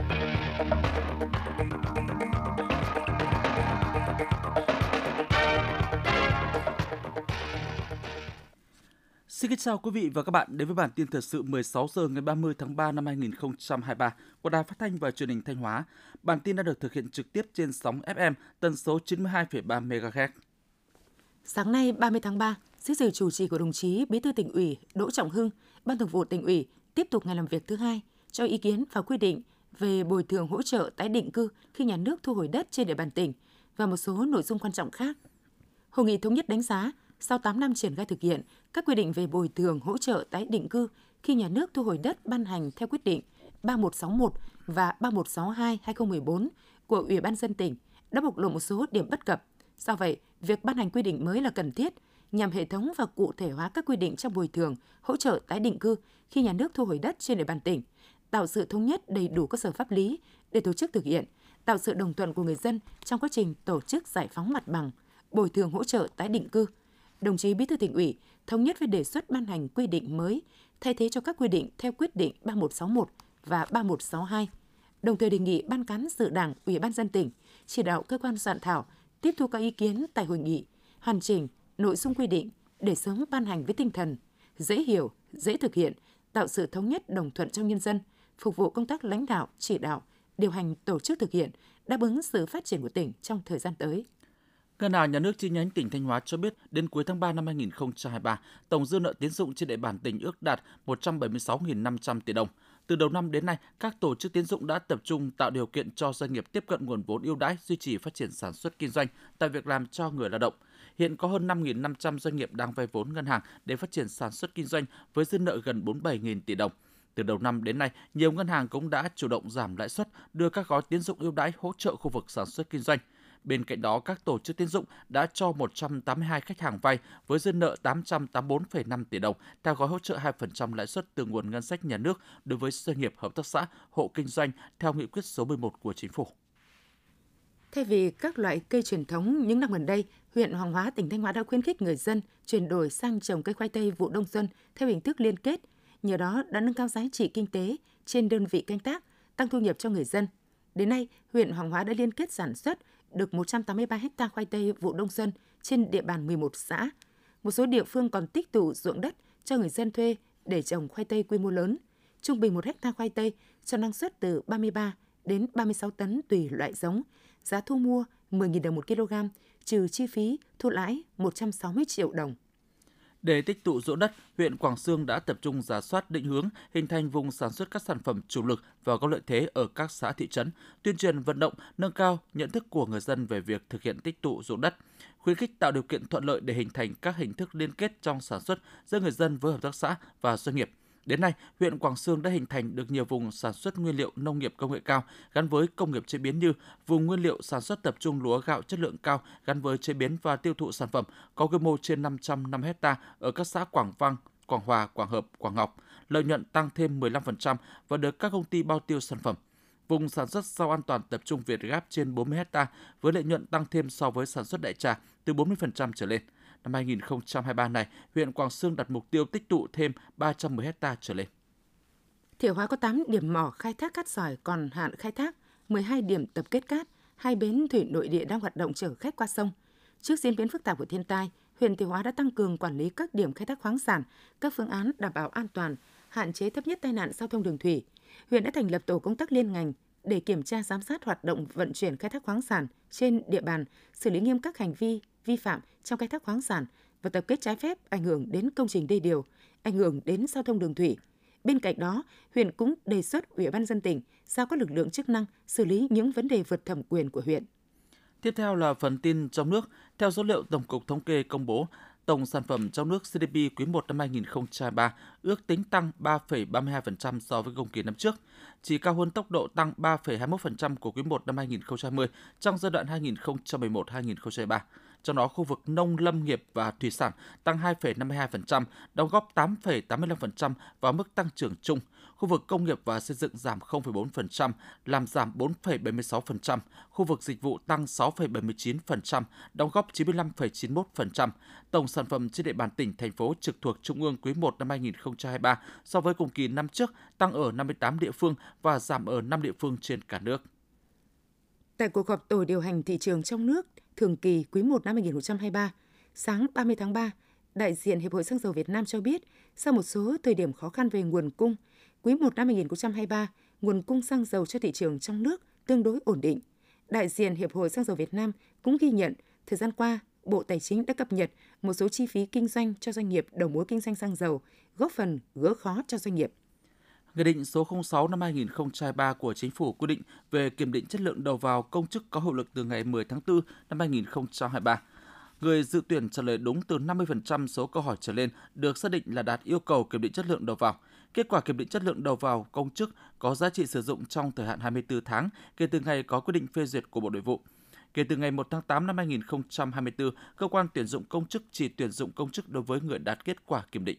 Xin kính chào quý vị và các bạn đến với bản tin thời sự 16 giờ ngày 30 tháng 3 năm 2023 của Đài Phát thanh và Truyền hình Thanh Hóa. Bản tin đã được thực hiện trực tiếp trên sóng FM tần số 92,3 MHz. Sáng nay 30 tháng 3, dưới sự chủ trì của đồng chí Bí thư tỉnh ủy Đỗ Trọng Hưng, Ban Thường vụ tỉnh ủy tiếp tục ngày làm việc thứ hai cho ý kiến và quy định về bồi thường hỗ trợ tái định cư khi nhà nước thu hồi đất trên địa bàn tỉnh và một số nội dung quan trọng khác. Hội nghị thống nhất đánh giá sau 8 năm triển khai thực hiện các quy định về bồi thường hỗ trợ tái định cư khi nhà nước thu hồi đất ban hành theo quyết định 3161 và 3162/2014 của Ủy ban dân tỉnh đã bộc lộ một số điểm bất cập. Do vậy, việc ban hành quy định mới là cần thiết nhằm hệ thống và cụ thể hóa các quy định trong bồi thường, hỗ trợ tái định cư khi nhà nước thu hồi đất trên địa bàn tỉnh, tạo sự thống nhất đầy đủ cơ sở pháp lý để tổ chức thực hiện, tạo sự đồng thuận của người dân trong quá trình tổ chức giải phóng mặt bằng, bồi thường hỗ trợ tái định cư. Đồng chí Bí thư tỉnh ủy thống nhất với đề xuất ban hành quy định mới thay thế cho các quy định theo quyết định 3161 và 3162. Đồng thời đề nghị Ban cán sự Đảng, Ủy ban dân tỉnh chỉ đạo cơ quan soạn thảo tiếp thu các ý kiến tại hội nghị, hoàn chỉnh nội dung quy định để sớm ban hành với tinh thần dễ hiểu, dễ thực hiện, tạo sự thống nhất đồng thuận trong nhân dân, phục vụ công tác lãnh đạo, chỉ đạo, điều hành tổ chức thực hiện, đáp ứng sự phát triển của tỉnh trong thời gian tới. Ngân hàng Nhà nước chi nhánh tỉnh Thanh Hóa cho biết đến cuối tháng 3 năm 2023, tổng dư nợ tiến dụng trên địa bàn tỉnh ước đạt 176.500 tỷ đồng. Từ đầu năm đến nay, các tổ chức tiến dụng đã tập trung tạo điều kiện cho doanh nghiệp tiếp cận nguồn vốn ưu đãi, duy trì phát triển sản xuất kinh doanh, tạo việc làm cho người lao động. Hiện có hơn 5.500 doanh nghiệp đang vay vốn ngân hàng để phát triển sản xuất kinh doanh với dư nợ gần 47.000 tỷ đồng. Từ đầu năm đến nay, nhiều ngân hàng cũng đã chủ động giảm lãi suất, đưa các gói tiến dụng ưu đãi hỗ trợ khu vực sản xuất kinh doanh. Bên cạnh đó, các tổ chức tín dụng đã cho 182 khách hàng vay với dư nợ 884,5 tỷ đồng theo gói hỗ trợ 2% lãi suất từ nguồn ngân sách nhà nước đối với doanh nghiệp hợp tác xã, hộ kinh doanh theo nghị quyết số 11 của chính phủ. Thay vì các loại cây truyền thống những năm gần đây, huyện Hoàng Hóa, tỉnh Thanh Hóa đã khuyến khích người dân chuyển đổi sang trồng cây khoai tây vụ đông xuân theo hình thức liên kết, nhờ đó đã nâng cao giá trị kinh tế trên đơn vị canh tác, tăng thu nhập cho người dân. Đến nay, huyện Hoàng Hóa đã liên kết sản xuất được 183 ha khoai tây vụ đông xuân trên địa bàn 11 xã. Một số địa phương còn tích tụ ruộng đất cho người dân thuê để trồng khoai tây quy mô lớn. Trung bình 1 hecta khoai tây cho năng suất từ 33 đến 36 tấn tùy loại giống. Giá thu mua 10.000 đồng một kg, trừ chi phí thu lãi 160 triệu đồng. Để tích tụ ruộng đất, huyện Quảng Sương đã tập trung giả soát định hướng, hình thành vùng sản xuất các sản phẩm chủ lực và có lợi thế ở các xã thị trấn, tuyên truyền vận động, nâng cao nhận thức của người dân về việc thực hiện tích tụ ruộng đất, khuyến khích tạo điều kiện thuận lợi để hình thành các hình thức liên kết trong sản xuất giữa người dân với hợp tác xã và doanh nghiệp. Đến nay, huyện Quảng Sương đã hình thành được nhiều vùng sản xuất nguyên liệu nông nghiệp công nghệ cao gắn với công nghiệp chế biến như vùng nguyên liệu sản xuất tập trung lúa gạo chất lượng cao gắn với chế biến và tiêu thụ sản phẩm có quy mô trên 505 hecta ở các xã Quảng Vang, Quảng Hòa, Quảng Hợp, Quảng Ngọc. Lợi nhuận tăng thêm 15% và được các công ty bao tiêu sản phẩm. Vùng sản xuất rau an toàn tập trung Việt Gáp trên 40 hecta với lợi nhuận tăng thêm so với sản xuất đại trà từ 40% trở lên năm 2023 này, huyện Quảng Sương đặt mục tiêu tích tụ thêm 310 hecta trở lên. Thiệu Hóa có 8 điểm mỏ khai thác cát sỏi còn hạn khai thác, 12 điểm tập kết cát, hai bến thủy nội địa đang hoạt động chở khách qua sông. Trước diễn biến phức tạp của thiên tai, huyện Thiệu Hóa đã tăng cường quản lý các điểm khai thác khoáng sản, các phương án đảm bảo an toàn, hạn chế thấp nhất tai nạn giao thông đường thủy. Huyện đã thành lập tổ công tác liên ngành để kiểm tra giám sát hoạt động vận chuyển khai thác khoáng sản trên địa bàn, xử lý nghiêm các hành vi vi phạm trong khai thác khoáng sản và tập kết trái phép ảnh hưởng đến công trình đê điều, ảnh hưởng đến giao thông đường thủy. Bên cạnh đó, huyện cũng đề xuất Ủy ban dân tỉnh giao các lực lượng chức năng xử lý những vấn đề vượt thẩm quyền của huyện. Tiếp theo là phần tin trong nước. Theo số liệu Tổng cục Thống kê công bố, tổng sản phẩm trong nước GDP quý 1 năm 2023 ước tính tăng 3,32% so với cùng kỳ năm trước, chỉ cao hơn tốc độ tăng 3,21% của quý 1 năm 2020 trong giai đoạn 2011-2023 trong đó khu vực nông lâm nghiệp và thủy sản tăng 2,52%, đóng góp 8,85% vào mức tăng trưởng chung. khu vực công nghiệp và xây dựng giảm 0,4%, làm giảm 4,76%, khu vực dịch vụ tăng 6,79%, đóng góp 95,91%. Tổng sản phẩm trên địa bàn tỉnh, thành phố trực thuộc Trung ương quý 1 năm 2023 so với cùng kỳ năm trước tăng ở 58 địa phương và giảm ở 5 địa phương trên cả nước. Tại cuộc họp tổ điều hành thị trường trong nước thường kỳ quý 1 năm 2023, sáng 30 tháng 3, đại diện Hiệp hội Xăng dầu Việt Nam cho biết, sau một số thời điểm khó khăn về nguồn cung, quý 1 năm 2023, nguồn cung xăng dầu cho thị trường trong nước tương đối ổn định. Đại diện Hiệp hội Xăng dầu Việt Nam cũng ghi nhận, thời gian qua, Bộ Tài chính đã cập nhật một số chi phí kinh doanh cho doanh nghiệp đầu mối kinh doanh xăng dầu, góp phần gỡ khó cho doanh nghiệp. Nghị định số 06 năm 2023 của Chính phủ quy định về kiểm định chất lượng đầu vào công chức có hiệu lực từ ngày 10 tháng 4 năm 2023. Người dự tuyển trả lời đúng từ 50% số câu hỏi trở lên được xác định là đạt yêu cầu kiểm định chất lượng đầu vào. Kết quả kiểm định chất lượng đầu vào công chức có giá trị sử dụng trong thời hạn 24 tháng kể từ ngày có quyết định phê duyệt của Bộ Nội vụ. Kể từ ngày 1 tháng 8 năm 2024, cơ quan tuyển dụng công chức chỉ tuyển dụng công chức đối với người đạt kết quả kiểm định.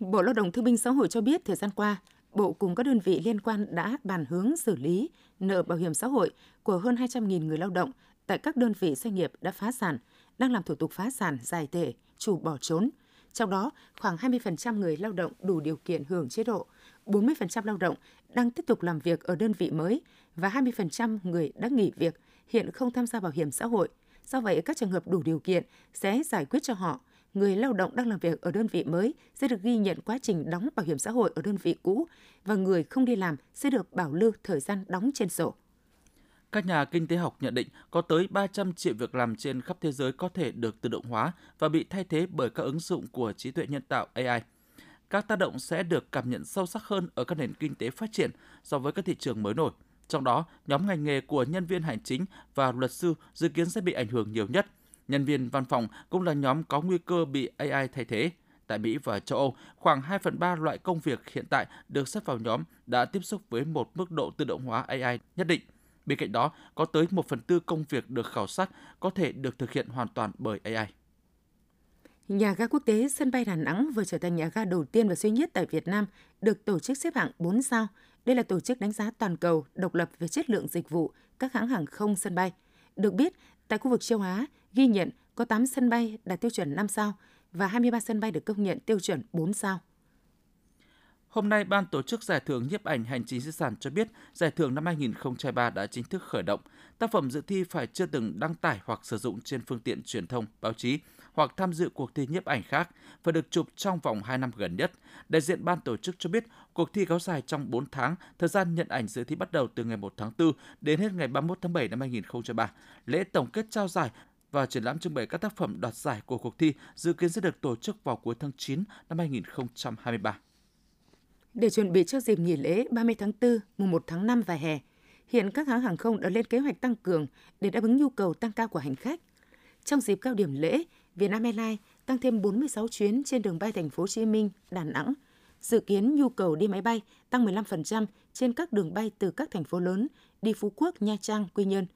Bộ Lao động Thương binh Xã hội cho biết thời gian qua, Bộ cùng các đơn vị liên quan đã bàn hướng xử lý nợ bảo hiểm xã hội của hơn 200.000 người lao động tại các đơn vị doanh nghiệp đã phá sản, đang làm thủ tục phá sản giải thể, chủ bỏ trốn. Trong đó, khoảng 20% người lao động đủ điều kiện hưởng chế độ, 40% lao động đang tiếp tục làm việc ở đơn vị mới và 20% người đã nghỉ việc hiện không tham gia bảo hiểm xã hội. Do vậy, các trường hợp đủ điều kiện sẽ giải quyết cho họ – người lao động đang làm việc ở đơn vị mới sẽ được ghi nhận quá trình đóng bảo hiểm xã hội ở đơn vị cũ và người không đi làm sẽ được bảo lưu thời gian đóng trên sổ. Các nhà kinh tế học nhận định có tới 300 triệu việc làm trên khắp thế giới có thể được tự động hóa và bị thay thế bởi các ứng dụng của trí tuệ nhân tạo AI. Các tác động sẽ được cảm nhận sâu sắc hơn ở các nền kinh tế phát triển so với các thị trường mới nổi. Trong đó, nhóm ngành nghề của nhân viên hành chính và luật sư dự kiến sẽ bị ảnh hưởng nhiều nhất – Nhân viên văn phòng cũng là nhóm có nguy cơ bị AI thay thế. Tại Mỹ và châu Âu, khoảng 2 phần 3 loại công việc hiện tại được xếp vào nhóm đã tiếp xúc với một mức độ tự động hóa AI nhất định. Bên cạnh đó, có tới 1 phần tư công việc được khảo sát có thể được thực hiện hoàn toàn bởi AI. Nhà ga quốc tế sân bay Đà Nẵng vừa trở thành nhà ga đầu tiên và duy nhất tại Việt Nam được tổ chức xếp hạng 4 sao. Đây là tổ chức đánh giá toàn cầu độc lập về chất lượng dịch vụ các hãng hàng không sân bay. Được biết, tại khu vực châu Á, ghi nhận có 8 sân bay đạt tiêu chuẩn 5 sao và 23 sân bay được công nhận tiêu chuẩn 4 sao. Hôm nay, Ban tổ chức Giải thưởng nhiếp ảnh hành trình di sản cho biết giải thưởng năm 2023 đã chính thức khởi động. Tác phẩm dự thi phải chưa từng đăng tải hoặc sử dụng trên phương tiện truyền thông, báo chí hoặc tham dự cuộc thi nhiếp ảnh khác và được chụp trong vòng 2 năm gần nhất. Đại diện ban tổ chức cho biết cuộc thi kéo dài trong 4 tháng, thời gian nhận ảnh dự thi bắt đầu từ ngày 1 tháng 4 đến hết ngày 31 tháng 7 năm 2023. Lễ tổng kết trao giải và triển lãm trưng bày các tác phẩm đoạt giải của cuộc thi dự kiến sẽ được tổ chức vào cuối tháng 9 năm 2023. Để chuẩn bị cho dịp nghỉ lễ 30 tháng 4, mùng 1 tháng 5 và hè, hiện các hãng hàng không đã lên kế hoạch tăng cường để đáp ứng nhu cầu tăng cao của hành khách. Trong dịp cao điểm lễ, Vietnam Airlines tăng thêm 46 chuyến trên đường bay thành phố Hồ Chí Minh, Đà Nẵng. Dự kiến nhu cầu đi máy bay tăng 15% trên các đường bay từ các thành phố lớn đi Phú Quốc, Nha Trang, Quy Nhơn.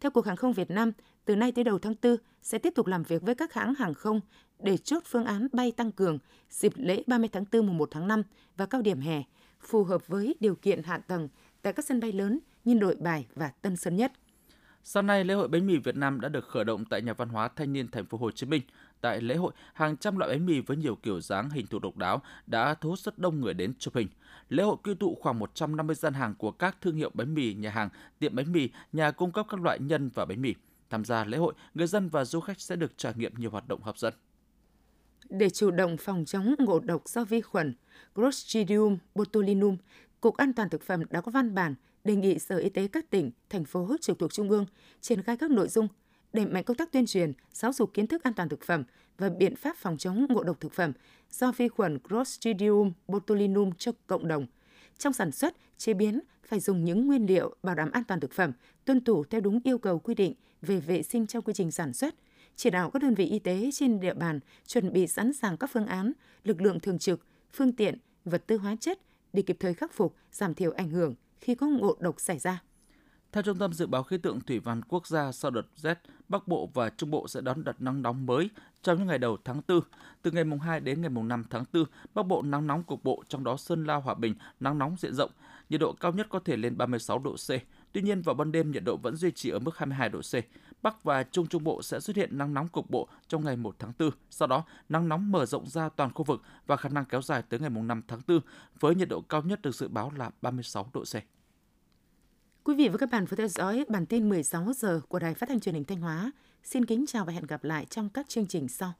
Theo Cục Hàng không Việt Nam, từ nay tới đầu tháng 4 sẽ tiếp tục làm việc với các hãng hàng không để chốt phương án bay tăng cường dịp lễ 30 tháng 4 mùng 1 tháng 5 và cao điểm hè, phù hợp với điều kiện hạ tầng tại các sân bay lớn như Nội Bài và Tân Sơn Nhất. Sáng nay, lễ hội bánh mì Việt Nam đã được khởi động tại nhà văn hóa Thanh niên thành phố Hồ Chí Minh. Tại lễ hội, hàng trăm loại bánh mì với nhiều kiểu dáng hình thù độc đáo đã thu hút rất đông người đến chụp hình. Lễ hội quy tụ khoảng 150 gian hàng của các thương hiệu bánh mì, nhà hàng, tiệm bánh mì, nhà cung cấp các loại nhân và bánh mì. Tham gia lễ hội, người dân và du khách sẽ được trải nghiệm nhiều hoạt động hấp dẫn. Để chủ động phòng chống ngộ độc do vi khuẩn Clostridium botulinum, Cục An toàn Thực phẩm đã có văn bản đề nghị Sở Y tế các tỉnh, thành phố trực thuộc Trung ương triển khai các nội dung đẩy mạnh công tác tuyên truyền, giáo dục kiến thức an toàn thực phẩm và biện pháp phòng chống ngộ độc thực phẩm do vi khuẩn Clostridium botulinum cho cộng đồng. Trong sản xuất, chế biến phải dùng những nguyên liệu bảo đảm an toàn thực phẩm, tuân thủ theo đúng yêu cầu quy định về vệ sinh trong quy trình sản xuất, chỉ đạo các đơn vị y tế trên địa bàn chuẩn bị sẵn sàng các phương án, lực lượng thường trực, phương tiện, vật tư hóa chất để kịp thời khắc phục, giảm thiểu ảnh hưởng khi có ngộ độc xảy ra. Theo Trung tâm Dự báo Khí tượng Thủy văn Quốc gia, sau đợt rét, Bắc Bộ và Trung Bộ sẽ đón đợt nắng nóng mới Trong những ngày đầu tháng 4, từ ngày mùng 2 đến ngày mùng 5 tháng 4, Bắc Bộ nắng nóng cục bộ, trong đó Sơn La, Hòa Bình nắng nóng diện rộng, nhiệt độ cao nhất có thể lên 36 độ C. Tuy nhiên vào ban đêm nhiệt độ vẫn duy trì ở mức 22 độ C. Bắc và Trung Trung Bộ sẽ xuất hiện nắng nóng cục bộ trong ngày 1 tháng 4, sau đó nắng nóng mở rộng ra toàn khu vực và khả năng kéo dài tới ngày 5 tháng 4 với nhiệt độ cao nhất được dự báo là 36 độ C. Quý vị và các bạn vừa theo dõi bản tin 16 giờ của Đài Phát thanh Truyền hình Thanh Hóa. Xin kính chào và hẹn gặp lại trong các chương trình sau.